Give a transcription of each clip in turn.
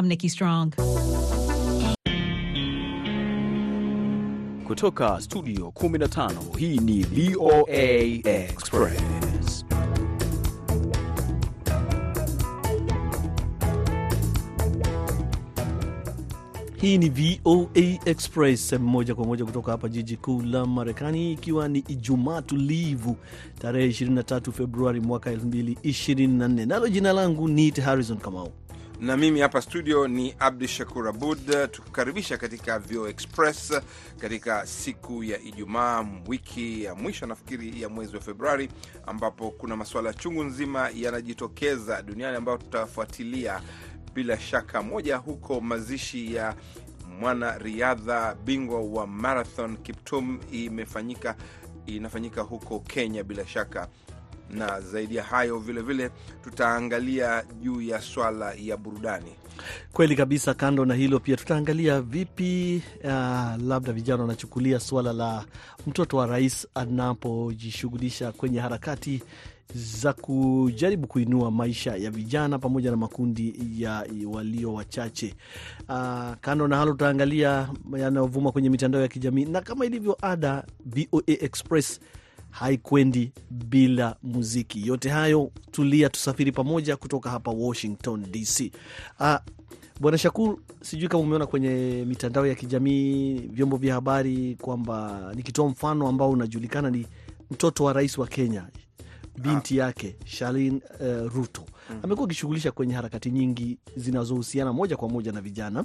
I'm Nikki Strong. Kutoka studio 15 hii ni VOA Express. Hii ni VOA Express moja kwa moja kutoka hapa jiji kuu la Marekani, ikiwa ni Ijumaa tulivu tarehe 23 Februari mwaka 2024. Nalo jina langu ni Harrison Kamau na mimi hapa studio ni Abdu Shakur Abud, tukukaribisha katika Vio Express katika siku ya Ijumaa, wiki ya mwisho nafikiri ya mwezi wa Februari, ambapo kuna masuala chungu nzima yanajitokeza duniani ambayo tutafuatilia bila shaka. Moja huko mazishi ya mwanariadha bingwa wa marathon Kiptum imefanyika inafanyika huko Kenya bila shaka na zaidi ya hayo vilevile vile, tutaangalia juu ya swala ya burudani. Kweli kabisa. Kando na hilo, pia tutaangalia vipi, uh, labda vijana wanachukulia swala la mtoto wa rais anapojishughulisha kwenye harakati za kujaribu kuinua maisha ya vijana pamoja na makundi ya walio wachache. Uh, kando na halo, tutaangalia yanayovuma kwenye mitandao ya kijamii na kama ilivyo ada, VOA Express haikwendi bila muziki. Yote hayo tulia, tusafiri pamoja kutoka hapa Washington DC. Uh, Bwana Shakur, sijui kama umeona kwenye mitandao ya kijamii, vyombo vya habari kwamba nikitoa mfano ambao unajulikana ni mtoto wa rais wa Kenya, binti yake Shalin uh, Ruto amekuwa akishughulisha kwenye harakati nyingi zinazohusiana moja kwa moja na vijana,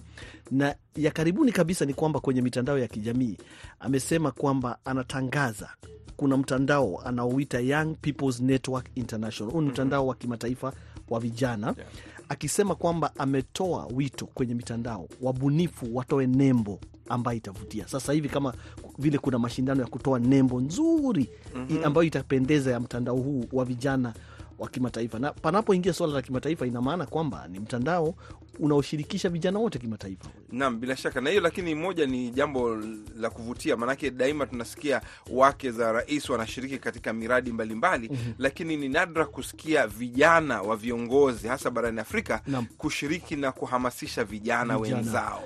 na ya karibuni kabisa ni kwamba kwenye mitandao ya kijamii amesema kwamba anatangaza kuna mtandao anaoita Young People's Network International. Huu ni mtandao wa kimataifa wa vijana yeah. Akisema kwamba ametoa wito kwenye mitandao wabunifu watoe nembo ambayo itavutia. Sasa hivi kama vile kuna mashindano ya kutoa nembo nzuri mm -hmm. ambayo itapendeza ya mtandao huu wa vijana wa kimataifa, na panapoingia suala la kimataifa, ina maana kwamba ni mtandao unaoshirikisha vijana wote kimataifa. Naam, bila shaka na hiyo, lakini moja ni jambo la kuvutia, maanake daima tunasikia wake za rais wanashiriki katika miradi mbalimbali mbali, mm -hmm. lakini ni nadra kusikia vijana wa viongozi hasa barani Afrika Naam. kushiriki na kuhamasisha vijana, vijana wenzao.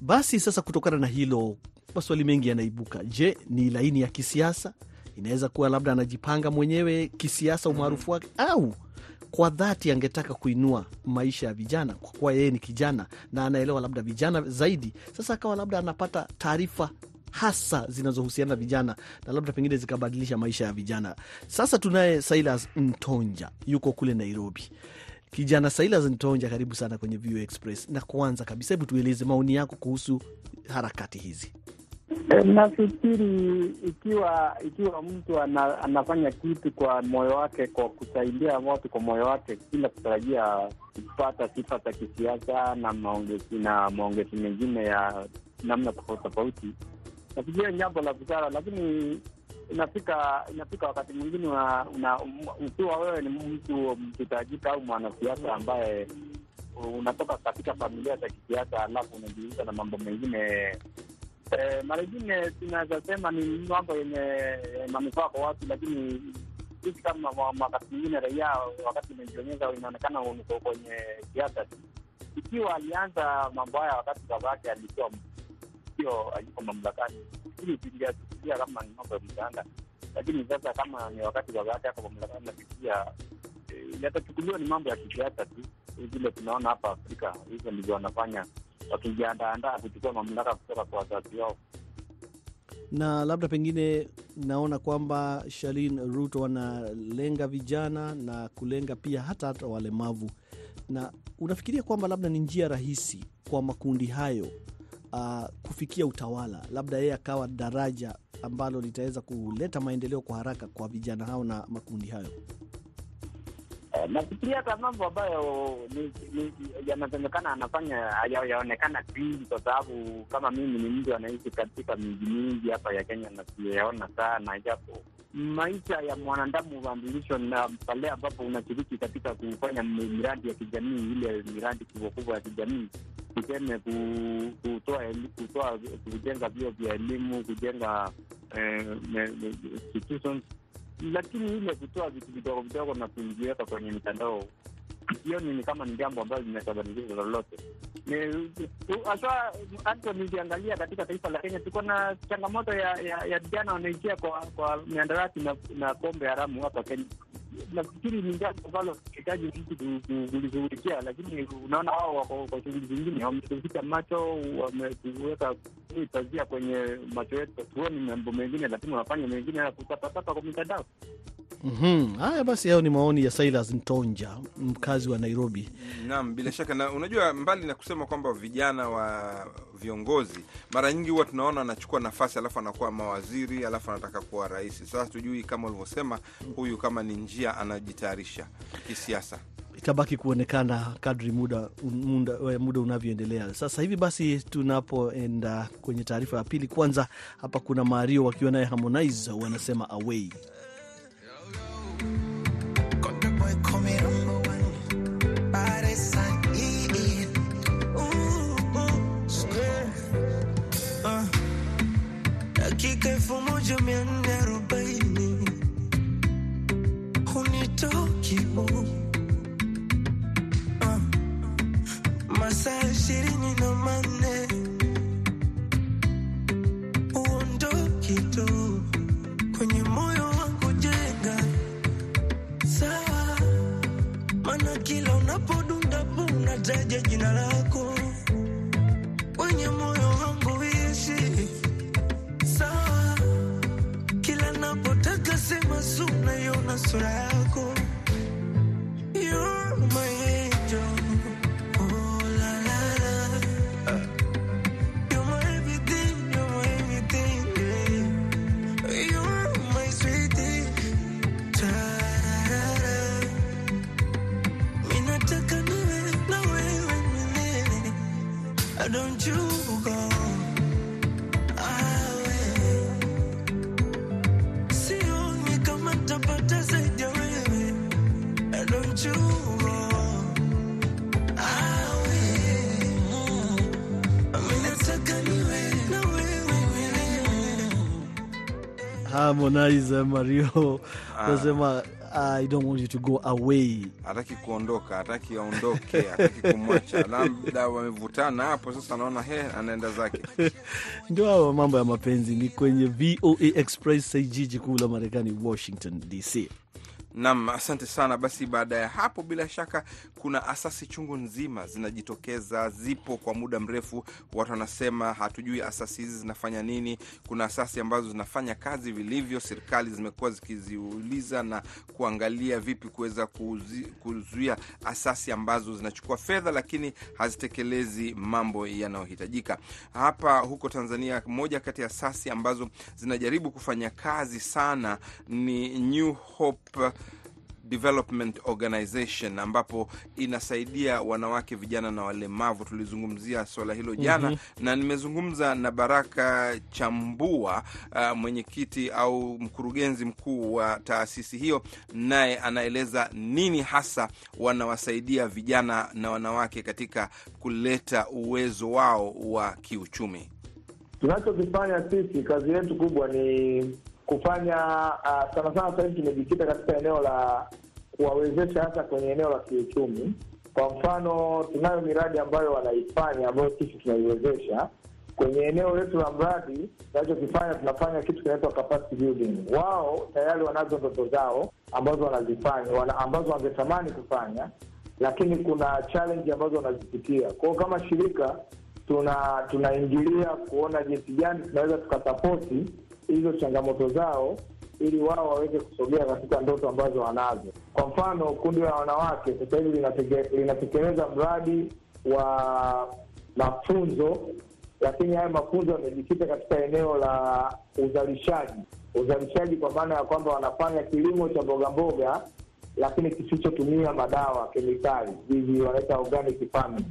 Basi sasa, kutokana na hilo, maswali mengi yanaibuka. Je, ni laini ya kisiasa? Inaweza kuwa labda anajipanga mwenyewe kisiasa umaarufu wake, au kwa dhati angetaka kuinua maisha ya vijana, kwa kuwa yeye ni kijana na anaelewa labda vijana zaidi. Sasa akawa labda anapata taarifa hasa zinazohusiana na vijana na labda pengine zikabadilisha maisha ya vijana. Sasa tunaye Silas Ntonja, yuko kule Nairobi. Kijana Silas Ntonja, karibu sana kwenye VOA Express. Na kwanza kabisa, hebu tueleze maoni yako kuhusu harakati hizi. E, nafikiri ikiwa ikiwa mtu ana, anafanya kitu kwa moyo wake, kwa kusaidia watu kwa moyo wake bila kutarajia kupata sifa za kisiasa na maongezi na maongezi mengine ya namna tofauti tofauti, nafikiria jambo la busara, lakini inafika inafika wakati mwingine ukiwa wewe ni mtu mkitajika au mwanasiasa ambaye unatoka katika familia za kisiasa, alafu unajiuza na mambo mengine Eh, mara ingine tunaweza sema ni mambo yenye manufaa kwa watu, lakini sisi kama wakati mwingine raia, wakati umejionyeza, inaonekana uko kwenye siasa. Ikiwa alianza mambo haya wakati baba yake alikuwa sio aliko mamlakani, ili tungefikiria kama ni mambo ya msaada, lakini sasa kama ni wakati baba yake ako mamlakani, nafikiria yatachukuliwa ni mambo ya kisiasa tu, vile tunaona hapa Afrika, hivyo ndivyo wanafanya wakijiandaandaa kuchukua mamlaka kutoka kwa wazazi wao. Na labda pengine naona kwamba Shalin Ruto wanalenga vijana na kulenga pia hata hata walemavu, na unafikiria kwamba labda ni njia rahisi kwa makundi hayo uh, kufikia utawala, labda yeye akawa daraja ambalo litaweza kuleta maendeleo kwa haraka kwa vijana hao na makundi hayo? Nafikiria hata mambo ambayo yanasemekana anafanya yaonekana vingi, kwa sababu kama mimi ni mtu anaishi katika miji mingi hapa ya Kenya na siyaona sana, japo maisha ya mwanadamu huambulishwa na pale ambapo unashiriki katika kufanya miradi ya kijamii, ile miradi kubwa kubwa ya kijamii, tuseme kutoa kujenga vio vya elimu, kujenga institutions lakini ile kutoa vitu vidogo vidogo na kuviweka kwenye mitandao sioni ni kama ni jambo ambalo linasababisha lolote. Hasa hata nikiangalia katika taifa la Kenya tuko na changamoto ya vijana wanaingia kwa kwa miandarati na, na pombe haramu hapa Kenya. Nafikiri ni jambo ambalo hitaji mtu kulishughulikia, lakini unaona wao wako kwa shughuli zingine, wametuvika macho, wametuweka pazia kwenye macho yetu, tuoni mambo mengine, lakini wanafanya mengine ya kutapatapa kwa mitandao. Mhm. Haya basi, hayo ni maoni ya Silas Ntonja, mkazi wa Nairobi. Naam, bila shaka. Na unajua, mbali na kusema kwamba vijana wa viongozi mara nyingi huwa tunaona anachukua nafasi alafu anakuwa mawaziri alafu anataka kuwa rais. Sasa tujui kama ulivyosema, huyu kama ni njia anajitayarisha kisiasa itabaki kuonekana kadri muda, muda, muda unavyoendelea. Sasa hivi basi, tunapoenda kwenye taarifa ya pili, kwanza hapa kuna Mario wakiwa naye Harmonize wanasema away hunitoki masaa ishirini na manne. Kwenye moyo wangu, jenga. Mana kila unapodunda bu unataja jina lako kwenye moyo wangu ishi kila napotaka sema su naiona sura Harmonize Mario anasema I don't want you to go away. hataki kuondoka, hataki aondoke, hataki kumwacha. Labda wamevutana hapo, sasa naona he, anaenda zake. Ndio hawa mambo ya mapenzi. Ni kwenye VOA Express, jiji kuu la Marekani, Washington DC. Nam, asante sana. Basi baada ya hapo, bila shaka kuna asasi chungu nzima zinajitokeza, zipo kwa muda mrefu. Watu wanasema hatujui asasi hizi zinafanya nini. Kuna asasi ambazo zinafanya kazi vilivyo, serikali zimekuwa zikiziuliza na kuangalia vipi kuweza kuzuia asasi ambazo zinachukua fedha lakini hazitekelezi mambo yanayohitajika. Hapa huko Tanzania, moja kati ya asasi ambazo zinajaribu kufanya kazi sana ni New Hope Development Organization ambapo inasaidia wanawake, vijana na walemavu. Tulizungumzia swala hilo jana na nimezungumza na Baraka Chambua, uh, mwenyekiti au mkurugenzi mkuu wa taasisi hiyo, naye anaeleza nini hasa wanawasaidia vijana na wanawake katika kuleta uwezo wao wa kiuchumi. Tunachokifanya sisi, kazi yetu kubwa ni kufanya uh, sana sana sasa tumejikita katika eneo la kuwawezesha hasa kwenye eneo la kiuchumi. Kwa mfano, tunayo miradi ambayo wanaifanya ambayo sisi tunaiwezesha kwenye eneo letu la mradi. Tunachokifanya, tunafanya kitu kinaitwa capacity building. Wao tayari wanazo ndoto zao ambazo wanazifanya wana, ambazo wangetamani kufanya, lakini kuna challenge ambazo wanazipitia. kwao. kama shirika tuna tunaingilia kuona jinsi gani tunaweza tukasapoti hizo changamoto zao ili wao waweze kusogea katika ndoto ambazo wanazo. Kwa mfano, kundi la wanawake sasa hivi linatekeleza mradi wa mafunzo, lakini haya mafunzo yamejikita katika eneo la uzalishaji, uzalishaji kwa maana ya kwamba wanafanya kilimo cha mboga mboga, lakini kisichotumia madawa, kemikali, hivi wanaita organic farming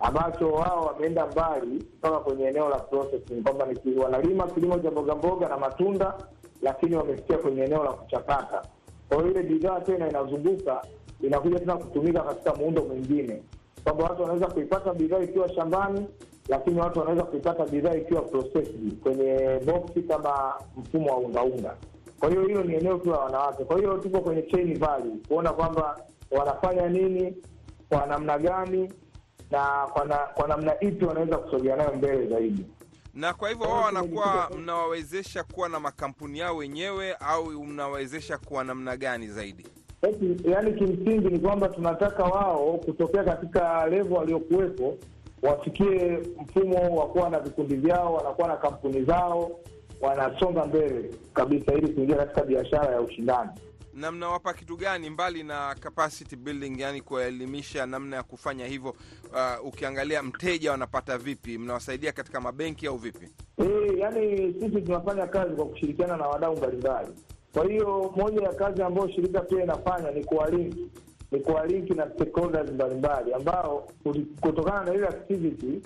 ambacho wao wameenda mbali mpaka kwenye eneo la processing, kwamba wanalima kilimo cha mboga mboga na matunda, lakini wamefikia kwenye eneo la kuchakata. Kwa hiyo ile bidhaa tena inazunguka inakuja tena kutumika katika muundo mwingine, kwamba watu wanaweza kuipata bidhaa ikiwa shambani, lakini watu wanaweza kuipata bidhaa ikiwa processed kwenye boksi kama mfumo wa ungaunga. Kwa hiyo hilo ni eneo tu la wanawake. Kwa hiyo tupo kwenye chain value kuona kwamba wanafanya nini kwa namna gani na kwa, na, kwa namna ipi wanaweza kusogea nayo mbele zaidi. Na kwa hivyo wao wanakuwa mnawawezesha kuwa na makampuni yao wenyewe au mnawawezesha kuwa namna gani zaidi? Yaani kimsingi ni kwamba tunataka wao kutokea katika levo waliokuwepo wafikie mfumo wa kuwa na vikundi vyao, wanakuwa na kampuni zao, wanasonga mbele kabisa, ili kuingia katika biashara ya ushindani. Na mnawapa kitu gani mbali na capacity building, yani kuwaelimisha namna ya kufanya hivyo? Uh, ukiangalia mteja wanapata vipi? Mnawasaidia katika mabenki au vipi? E, yani sisi tunafanya kazi kwa kushirikiana na wadau mbalimbali. Kwa hiyo moja ya kazi ambayo shirika pia inafanya ni kuwalinki ni kuwalinki na stakeholders mbalimbali ambao kutokana na ile activity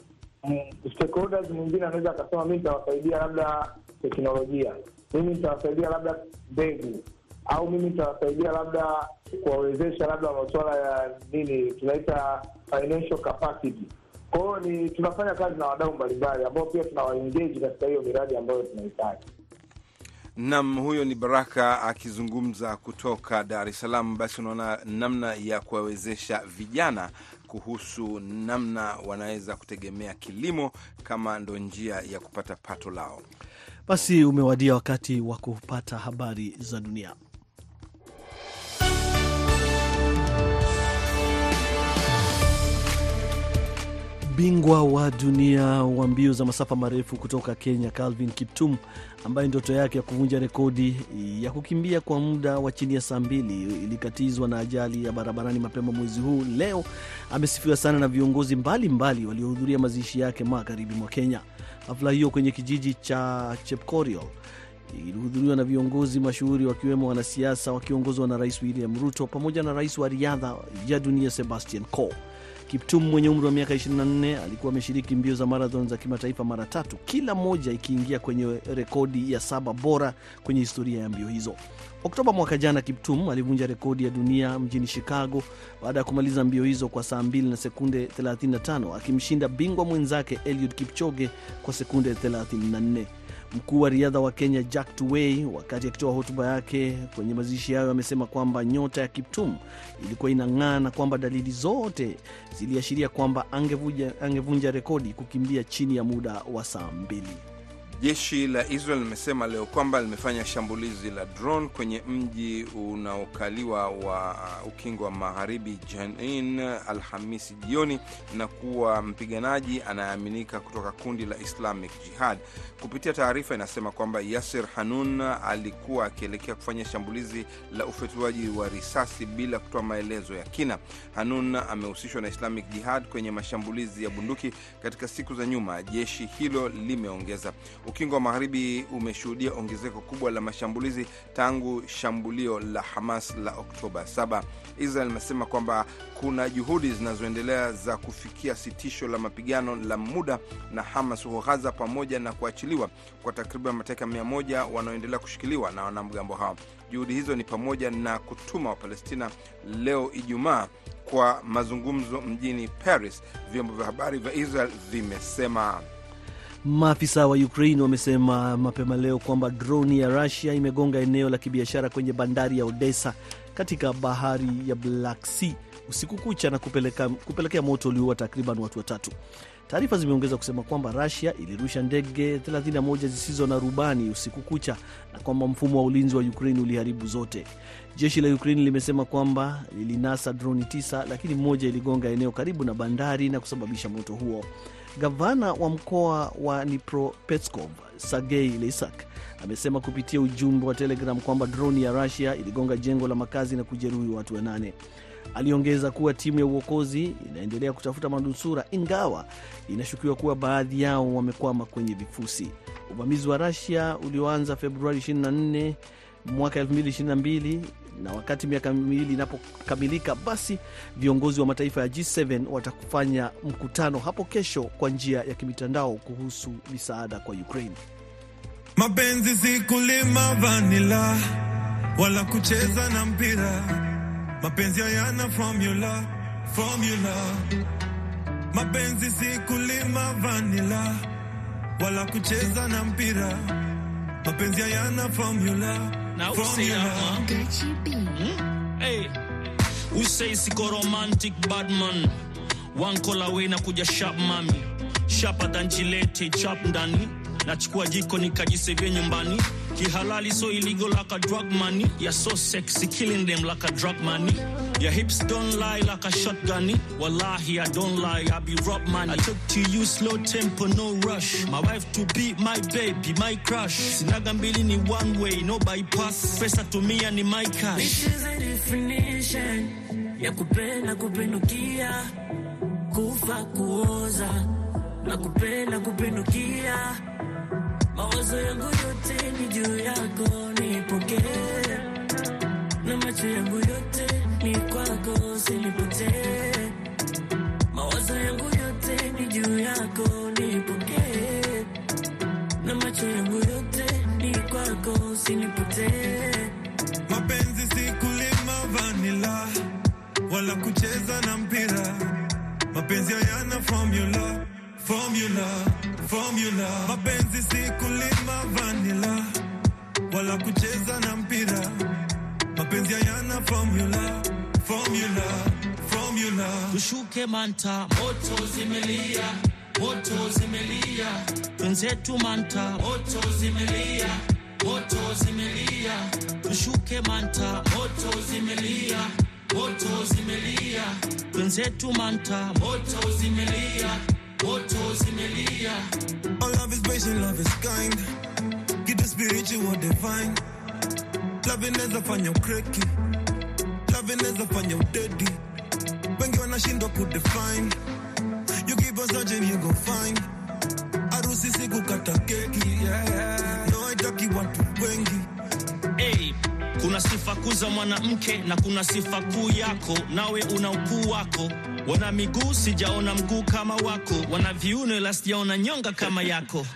mm, stakeholders mwingine anaweza akasema mimi nitawasaidia labda teknolojia, mimi nitawasaidia labda mbegu, au mimi nitawasaidia labda kuwawezesha labda masuala ya nini tunaita financial capacity. Kwa hiyo ni tunafanya kazi na wadau mbalimbali ambao pia tunawaengeji katika hiyo miradi ambayo tunahitaji. Nam, huyo ni Baraka akizungumza kutoka Dar es Salaam. Basi unaona namna ya kuwawezesha vijana kuhusu namna wanaweza kutegemea kilimo kama ndo njia ya kupata pato lao. Basi umewadia wakati wa kupata habari za dunia. Bingwa wa dunia wa mbio za masafa marefu kutoka Kenya, Calvin Kiptum, ambaye ndoto yake ya kuvunja rekodi ya kukimbia kwa muda wa chini ya saa mbili ilikatizwa na ajali ya barabarani mapema mwezi huu, leo amesifiwa sana na viongozi mbalimbali waliohudhuria mazishi yake magharibi mwa Kenya. Hafla hiyo kwenye kijiji cha Chepkoriol ilihudhuriwa na viongozi mashuhuri wakiwemo wanasiasa wakiongozwa na Rais William Ruto pamoja na rais wa riadha ya dunia Sebastian Coe. Kiptum mwenye umri wa miaka 24 alikuwa ameshiriki mbio za marathon za kimataifa mara tatu, kila moja ikiingia kwenye rekodi ya saba bora kwenye historia ya mbio hizo. Oktoba mwaka jana, Kiptum alivunja rekodi ya dunia mjini Chicago baada ya kumaliza mbio hizo kwa saa 2 na sekunde 35 akimshinda bingwa mwenzake Eliud Kipchoge kwa sekunde 34. Mkuu wa riadha wa Kenya Jack Tuwei, wakati akitoa hotuba yake kwenye mazishi hayo, amesema kwamba nyota ya Kiptum ilikuwa inang'aa na kwamba dalili zote ziliashiria kwamba angevunja, angevunja rekodi kukimbia chini ya muda wa saa mbili. Jeshi la Israel limesema leo kwamba limefanya shambulizi la drone kwenye mji unaokaliwa wa ukingo wa magharibi Jenin Alhamisi jioni na kuwa mpiganaji anayeaminika kutoka kundi la Islamic Jihad. Kupitia taarifa inasema kwamba Yasir Hanun alikuwa akielekea kufanya shambulizi la ufyatuaji wa risasi bila kutoa maelezo ya kina. Hanun amehusishwa na Islamic Jihad kwenye mashambulizi ya bunduki katika siku za nyuma, jeshi hilo limeongeza. Ukingo wa magharibi umeshuhudia ongezeko kubwa la mashambulizi tangu shambulio la Hamas la Oktoba 7. Israel imesema kwamba kuna juhudi zinazoendelea za kufikia sitisho la mapigano la muda na Hamas huko Ghaza, pamoja na kuachiliwa kwa takriban mateka mia moja wanaoendelea kushikiliwa na wanamgambo hao. Juhudi hizo ni pamoja na kutuma Wapalestina leo Ijumaa kwa mazungumzo mjini Paris, vyombo vya habari vya Israel vimesema. Maafisa wa Ukraine wamesema mapema leo kwamba droni ya Rusia imegonga eneo la kibiashara kwenye bandari ya Odessa katika bahari ya Black Sea usiku kucha na kupeleka, kupelekea moto ulioua takriban watu watatu. Taarifa zimeongeza kusema kwamba Rusia ilirusha ndege 31 zisizo na rubani usiku kucha na kwamba mfumo wa ulinzi wa Ukraine uliharibu zote. Jeshi la Ukraine limesema kwamba lilinasa droni tisa, lakini moja iligonga eneo karibu na bandari na kusababisha moto huo. Gavana wa mkoa wa nipropetskov Sergei Lysak amesema kupitia ujumbe wa Telegram kwamba droni ya Rusia iligonga jengo la makazi na kujeruhi watu wanane. Aliongeza kuwa timu ya uokozi inaendelea kutafuta manusura, ingawa inashukiwa kuwa baadhi yao wamekwama kwenye vifusi. Uvamizi wa Rusia ulioanza Februari 24 mwaka 2022 na wakati miaka miwili inapokamilika, basi viongozi wa mataifa ya G7 watakufanya mkutano hapo kesho kwa njia ya kimitandao kuhusu misaada kwa Ukraine. Mapenzi si kulima vanila wala kucheza na mpira, mapenzi hayana formula, formula. Mapenzi si kulima vanila wala kucheza na mpira, mapenzi hayana formula, Hey. Who say siko romantic badman one call away na kuja sharp mami. Sharper than chap ndani. Nachukua jiko nikajisevia nyumbani kihalali so illegal like a drug money. You're so sexy killing them like a drug money. Your hips don't lie like a shotgun. Wallahi I don't lie I be rob money. I took to you slow tempo no rush. My wife to be my baby my crush. Sinaga mbili ni one way no bypass. Pesa tumia ni my cash. This is a definition. Ya kupenda kupindukia, kufa kuoza. Na kupenda kupindukia. Mawazo yangu yote ni juu yako, nipokee na macho yangu yote ni kwako, usinipotee. Mawazo yangu yote ni juu yako, nipokee na macho yangu yote ni kwako, usinipotee. Mapenzi si kulima vanila wala kucheza na mpira. Mapenzi hayana formula, formula, formula. Mapenzi si kulima vanila wala kucheza na mpira. Mapenzi hayana formula, formula, formula. tushuke manta moto zimelia moto zimelia wenzetu manta moto zimelia moto zimelia tushuke manta moto zimelia moto zimelia wenzetu manta moto zimelia zimelia All love is patient, love is kind. Kitu spiritual what divine. Love inaweza fanya ukreki. Love inaweza fanya udedi. Wengi wanashindwa kudefine. You keep on searching, you go find. Harusi si kukata keki. Yeah, yeah. No, haitaki watu wengi. Hey, kuna sifa kuu za mwanamke na kuna sifa kuu yako, nawe una ukuu wako. Wana miguu sijaona mguu kama wako, wana viuno ila sijaona nyonga kama yako,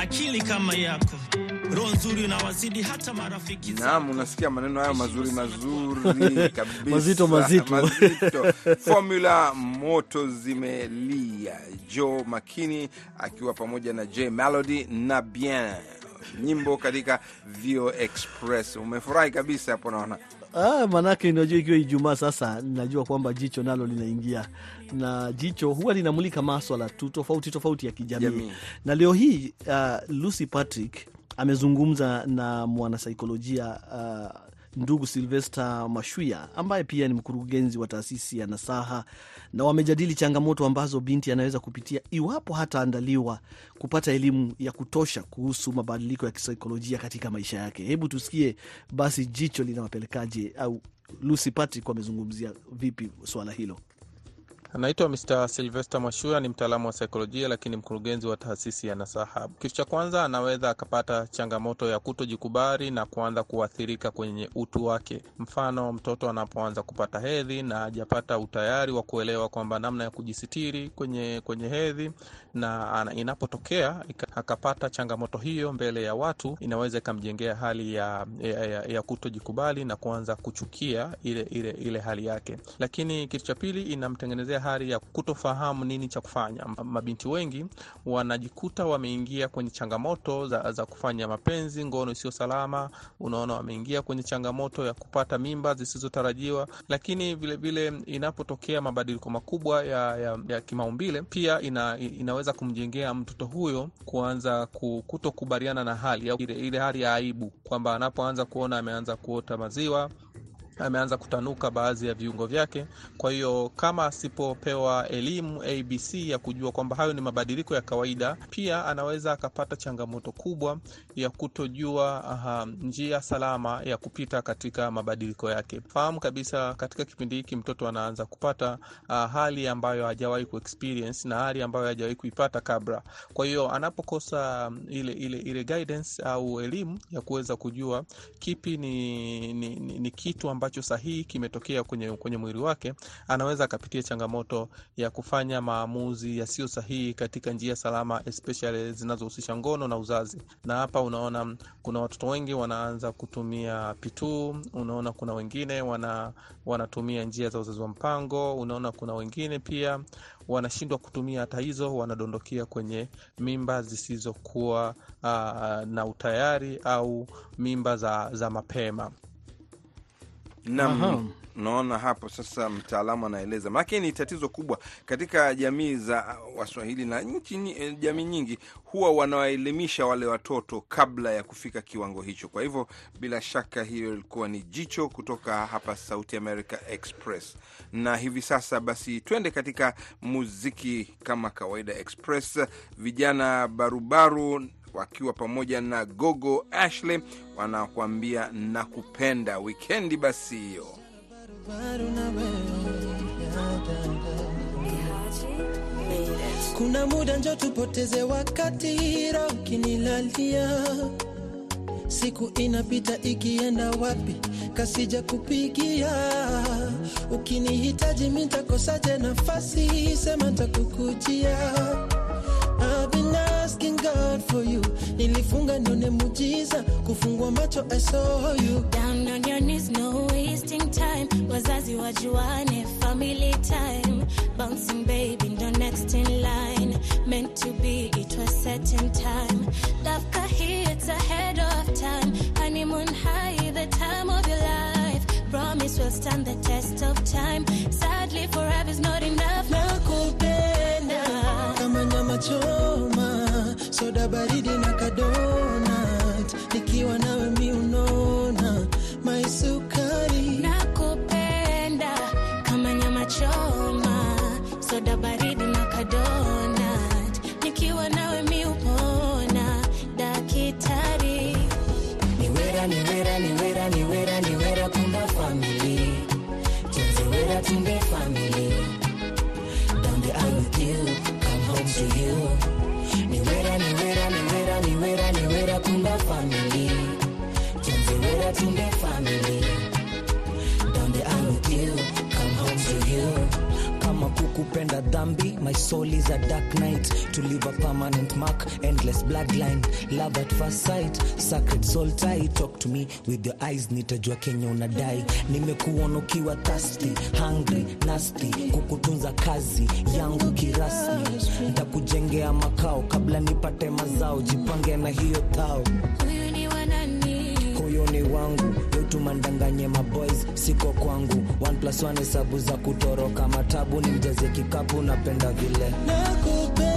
akili kama yako, roho nzuri unawazidi hata marafiki. Naam, unasikia maneno hayo mazuri mazuri kabisa, Mazito, mazito. mazito. Formula moto zimelia, Joe Makini akiwa pamoja na J Melody na Bien, nyimbo katika Vio Express. Umefurahi kabisa hapo, naona Ah, manake najua ikiwa Ijumaa sasa, najua kwamba jicho nalo linaingia, na jicho huwa linamulika maswala tu tofauti tofauti ya kijamii Jamii. na leo hii uh, Lucy Patrick amezungumza na mwanasaikolojia uh, ndugu Silvester Mashwia ambaye pia ni mkurugenzi wa taasisi ya Nasaha, na wamejadili changamoto ambazo binti anaweza kupitia iwapo hataandaliwa kupata elimu ya kutosha kuhusu mabadiliko ya kisaikolojia katika maisha yake. Hebu tusikie basi jicho linawapelekaje, au Lucy Patrick wamezungumzia vipi swala hilo. Anaitwa Mr. Silvester Mashua, ni mtaalamu wa saikolojia lakini mkurugenzi wa taasisi ya Nasaha. Kitu cha kwanza, anaweza akapata changamoto ya kutojikubali na kuanza kuathirika kwenye utu wake. Mfano, mtoto anapoanza kupata hedhi na hajapata utayari wa kuelewa kwamba namna ya kujisitiri kwenye, kwenye hedhi na inapotokea akapata changamoto hiyo mbele ya watu, inaweza ikamjengea hali ya, ya, ya, ya kutojikubali na kuanza kuchukia ile, ile, ile hali yake. Lakini kitu cha pili, inamtengenezea hali ya kutofahamu nini cha kufanya. Mabinti wengi wanajikuta wameingia kwenye changamoto za, za kufanya mapenzi, ngono isiyo salama. Unaona, wameingia kwenye changamoto ya kupata mimba zisizotarajiwa, lakini vilevile vile inapotokea mabadiliko makubwa ya, ya, ya kimaumbile pia ina, inaweza kumjengea mtoto huyo kuanza kutokubaliana na hali ile, ile hali ya aibu kwamba anapoanza kuona ameanza kuota maziwa ameanza kutanuka baadhi ya viungo vyake. Kwa hiyo kama asipopewa elimu ABC ya kujua kwamba hayo ni mabadiliko ya kawaida, pia anaweza akapata changamoto kubwa ya kutojua aha, njia salama ya kupita katika mabadiliko yake. Fahamu kabisa katika kipindi hiki mtoto anaanza kupata uh, hali ambayo hajawahi kuexperience na hali ambayo hajawahi kuipata kabla. Kwa hiyo anapokosa um, ile, ile, ile guidance au elimu ya kuweza kujua kipi ni, ni, ni, ni kitu ambacho sahihi kimetokea kwenye, kwenye mwili wake, anaweza akapitia changamoto ya kufanya maamuzi yasiyo sahihi katika njia salama, especially zinazohusisha ngono na uzazi. Na hapa unaona kuna watoto wengi wanaanza kutumia pituu, unaona kuna wengine wana, wanatumia njia za uzazi wa mpango, unaona kuna wengine pia wanashindwa kutumia hata hizo, wanadondokea kwenye mimba zisizokuwa uh, na utayari au mimba za, za mapema. Naam, naona hapo sasa mtaalamu anaeleza, maanake ni tatizo kubwa katika jamii za Waswahili na nchi eh, jamii nyingi huwa wanawaelimisha wale watoto kabla ya kufika kiwango hicho. Kwa hivyo bila shaka hiyo ilikuwa ni jicho kutoka hapa Sauti America Express, na hivi sasa basi twende katika muziki kama kawaida Express. Vijana barubaru wakiwa pamoja na Gogo Ashley wanakuambia na kupenda Wikendi basi hiyo Kuna muda njo tupoteze wakati, roho siku inapita ikienda wapi, kasija kupigia. Ukinihitaji mitakosaje nafasi, sema takukujia. God for you, nilifunga nione mujiza, macho I saw you. Down on your knees, no wasting time. Wazazi wajuane, family time. Bouncing baby, ndo next in line. Meant to be, it was set in time. Love kahi, it's ahead of time. Honeymoon high, the time of your life. Promise will stand the test of time. Sadly, forever's not enough. nakupenda soda baridi na kadonat, nikiwa nawe mi unona maisukari Nakupenda kama nyama choma, soda baridi na kadonat. Nikiwa nawe mi upona, dakitari. niwera niwera niwera niwera niwera kumba famili tunziwera tumbe famili down the with you come home to you family. Kama kukupenda dhambi. My soul is a dark night. To leave a permanent mark endless bloodline. Love at first sight sacred soul tie. Talk to me with your eyes nitajua kenya unadai. Nimekuona ukiwa thirsty hungry nasty. Kukutunza kazi yangu kirasmi. Ntakujengea makao kabla nipate mazao. Jipange na hiyo thao huyo ni wangu yotumandanganye maboys siko kwangu. One plus one hesabu za kutoroka. Matabu ni mjaze kikapu napenda vile. Nakupenda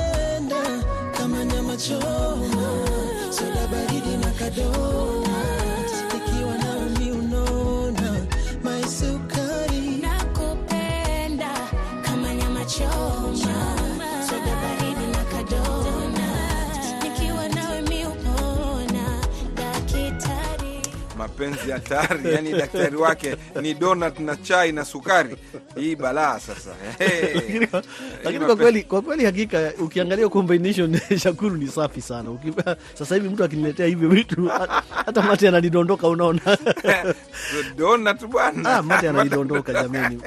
mapenzi hatari, yani daktari wake ni donut na chai na sukari. Hii balaa sasa. Lakini kwa- kwa kweli kwa kweli hakika ukiangalia combination Shakuru ni safi sana. Sasa hivi mtu akiniletea hivyo vitu hata mate ananidondoka, unaona donut bwana, ah, mate ananidondoka jamani.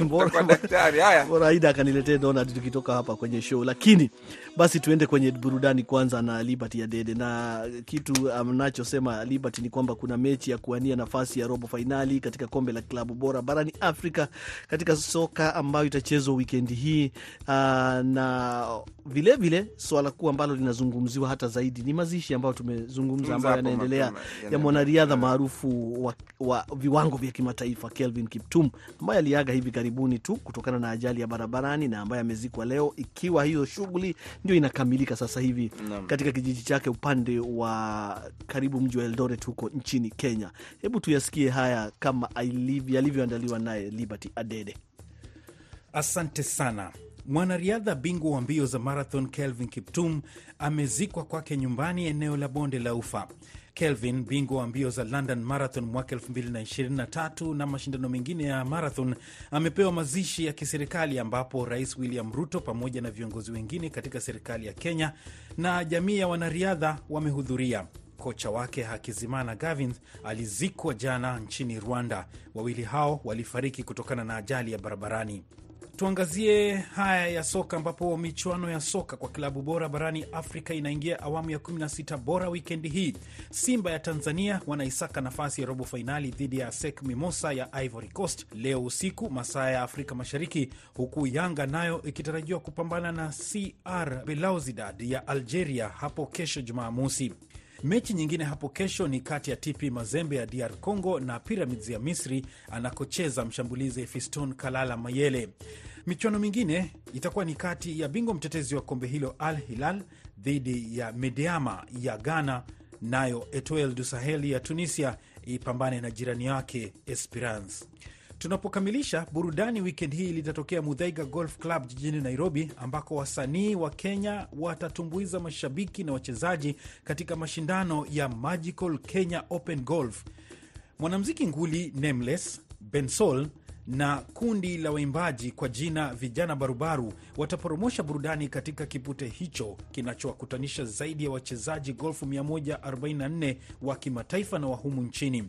Bora- daktari. Haya, bora Aida akaniletea donut tukitoka hapa kwenye show. Lakini basi tuende kwenye burudani kwanza na Liberty ya Dede, na kitu anachosema Liberty ni kwamba kuna mechi ya kuwania nafasi ya robo fainali katika kombe la klabu bora barani Afrika katika soka ambayo itachezwa wikendi hii. Uh, na vilevile swala kuu ambalo linazungumziwa hata zaidi ni mazishi ambayo tumezungumza, ambayo yanaendelea ya mwanariadha maarufu wa, wa viwango vya kimataifa Kelvin Kiptum ambaye aliaga hivi karibuni tu kutokana na ajali ya barabarani na ambaye amezikwa leo, ikiwa hiyo shughuli ndio inakamilika sasa hivi katika kijiji chake upande wa karibu mji wa Eldoret huko nchini Kenya. Hebu tuyasikie haya kama yalivyoandaliwa naye Liberty Adede. Asante sana. Mwanariadha bingwa wa mbio za marathon Kelvin Kiptum amezikwa kwake nyumbani eneo la bonde la Ufa. Kelvin, bingwa wa mbio za London Marathon mwaka 2023 na mashindano mengine ya marathon, amepewa mazishi ya kiserikali ambapo Rais William Ruto pamoja na viongozi wengine katika serikali ya Kenya na jamii ya wanariadha wamehudhuria. Kocha wake Hakizimana Gavin alizikwa jana nchini Rwanda. Wawili hao walifariki kutokana na ajali ya barabarani. Tuangazie haya ya soka ambapo michuano ya soka kwa klabu bora barani Afrika inaingia awamu ya 16 bora wikendi hii. Simba ya Tanzania wanaisaka nafasi ya robo fainali dhidi ya SEC Mimosa ya Ivory Coast leo usiku masaa ya Afrika Mashariki, huku Yanga nayo ikitarajiwa kupambana na CR Belouizdad ya Algeria hapo kesho Jumamosi. Mechi nyingine hapo kesho ni kati ya TP Mazembe ya DR Congo na Pyramids ya Misri anakocheza mshambulizi Fiston Kalala Mayele. Michuano mingine itakuwa ni kati ya bingwa mtetezi wa kombe hilo Al Hilal dhidi ya Medeama ya Ghana, nayo Etoile du Sahel ya Tunisia ipambane na jirani yake Esperance. Tunapokamilisha burudani wikendi hii, litatokea Mudhaiga Golf Club jijini Nairobi, ambako wasanii wa Kenya watatumbuiza mashabiki na wachezaji katika mashindano ya Magical Kenya Open Golf. Mwanamziki nguli Nameless, Bensol na kundi la waimbaji kwa jina Vijana Barubaru wataporomosha burudani katika kipute hicho kinachowakutanisha zaidi ya wachezaji golfu 144 wa kimataifa na wahumu nchini.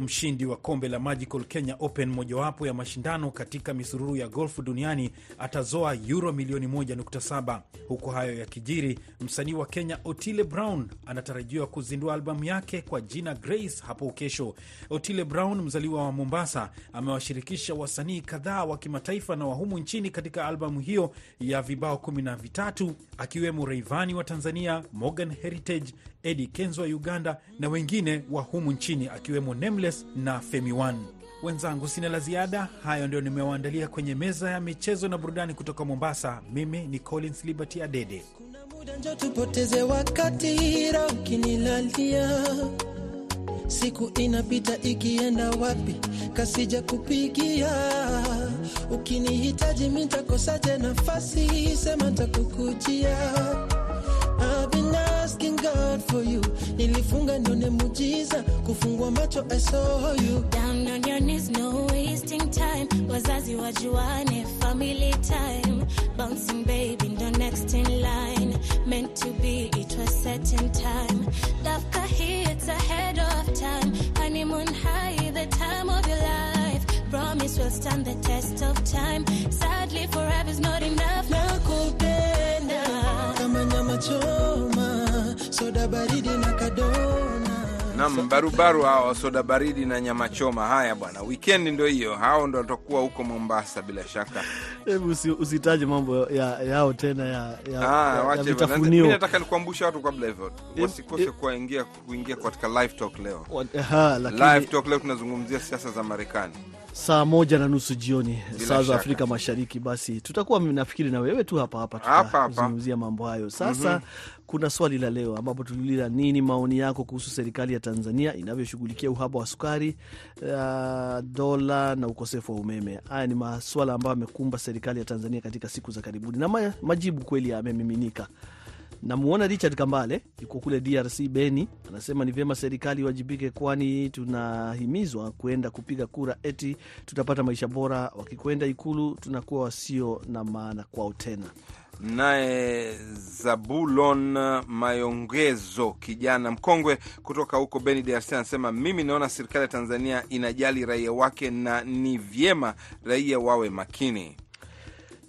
Mshindi wa kombe la Magical Kenya Open, mojawapo ya mashindano katika misururu ya golfu duniani, atazoa euro milioni 1.7. Huku hayo yakijiri, msanii wa Kenya Otile Brown anatarajiwa kuzindua albamu yake kwa jina Grace hapo kesho. Otile Brown, mzaliwa wa Mombasa, amewashirikisha wasanii kadhaa wa kimataifa na wahumu nchini katika albamu hiyo ya vibao kumi na vitatu, akiwemo Reivani wa Tanzania, Morgan Heritage, Eddie Kenzo wa Uganda na wengine wa humu nchini akiwemo Nameless na Femi One. Wenzangu, sina la ziada. Hayo ndio nimewaandalia kwenye meza ya michezo na burudani kutoka Mombasa. Mimi ni Collins Liberty Adede. Kuna muda njo tupoteze wakati ukinilalia siku inapita ikienda wapi kasija kupigia ukinihitaji mitakosaje nafasi sema asking God for you nilifunga nione mujiza kufungua macho I saw you Down on your knees, no wasting time. Wazazi wajuane, family time. Bouncing baby, ndo next in line. Meant to be, it was set in time. Dafka here, it's ahead of time. Honeymoon high, the time of your life. Promise will stand the test of time. Sadly, forever's not enough. nakupenda kama nyama choma soda baridi na kadona Nam barubaru hao soda baridi na nyama choma. Haya bwana, wikendi ndo hiyo, hao ndo watakuwa huko Mombasa bila shaka. Hebu usitaje mambo ya, yao tena ya, ya, Ah, ya, ya vitafunio. Nataka nikuambusha watu kabla hivyo wasikose kuingia kuingia katika live talk leo. Live talk leo tunazungumzia siasa za Marekani. Saa moja na nusu jioni saa za. Afrika Mashariki. Basi tutakuwa nafikiri na wewe tu hapa hapa tutazungumzia mambo hayo. Sasa Mhm. kuna swali la leo ambapo tuliuliza nini maoni yako kuhusu serikali ya Tanzania inavyoshughulikia uhaba wa sukari, uh, dola na ukosefu wa umeme. Haya ni maswala ambayo amekumba serikali ya Tanzania katika siku za karibuni na ma, majibu kweli yamemiminika. Namuona Richard Kambale yuko kule DRC Beni, anasema ni vyema serikali iwajibike, kwani tunahimizwa kwenda kupiga kura eti tutapata maisha bora. Wakikwenda Ikulu tunakuwa wasio na maana kwao tena. Naye Zabulon Mayongezo, kijana mkongwe kutoka huko Beni, DRC, anasema mimi naona serikali ya Tanzania inajali raia wake na ni vyema raia wawe makini.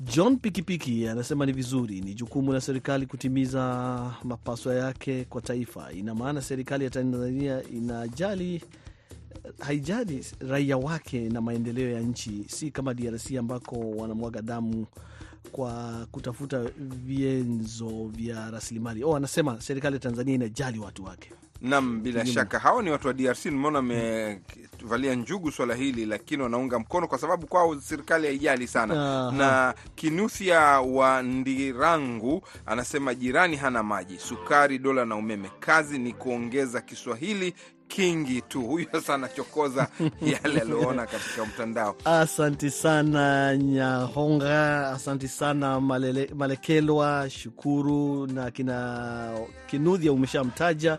John Pikipiki anasema ni vizuri, ni jukumu la serikali kutimiza mapaswa yake kwa taifa. Ina maana serikali ya Tanzania inajali haijali raia wake na maendeleo ya nchi, si kama DRC ambako wanamwaga damu kwa kutafuta vienzo vya rasilimali. Oh, anasema serikali ya Tanzania inajali watu wake. Nam, bila Kinyume. shaka hawa ni watu wa DRC. Nimeona wamevalia njugu swala hili, lakini wanaunga mkono kwa sababu kwao serikali haijali sana. Aha. Na Kinuthia wa Ndirangu anasema jirani hana maji, sukari, dola na umeme, kazi ni kuongeza Kiswahili kingi tu. Huyu sasa anachokoza yale alioona katika mtandao. Asanti sana Nyahonga, asanti sana Malele, Malekelwa, Shukuru na kina Kinudhia umeshamtaja,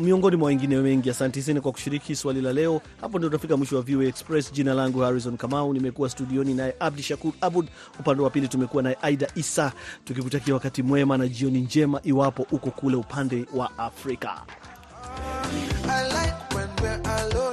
miongoni mwa wengine wengi. Asanti sana kwa kushiriki swali la leo. Hapo ndio tunafika mwisho wa VOA Express. Jina langu Harrison Kamau, nimekuwa studioni naye Abdi Shakur Abud, upande wa pili tumekuwa naye Aida Isa, tukikutakia wakati mwema na jioni njema, iwapo uko kule upande wa Afrika. I like when we're alone.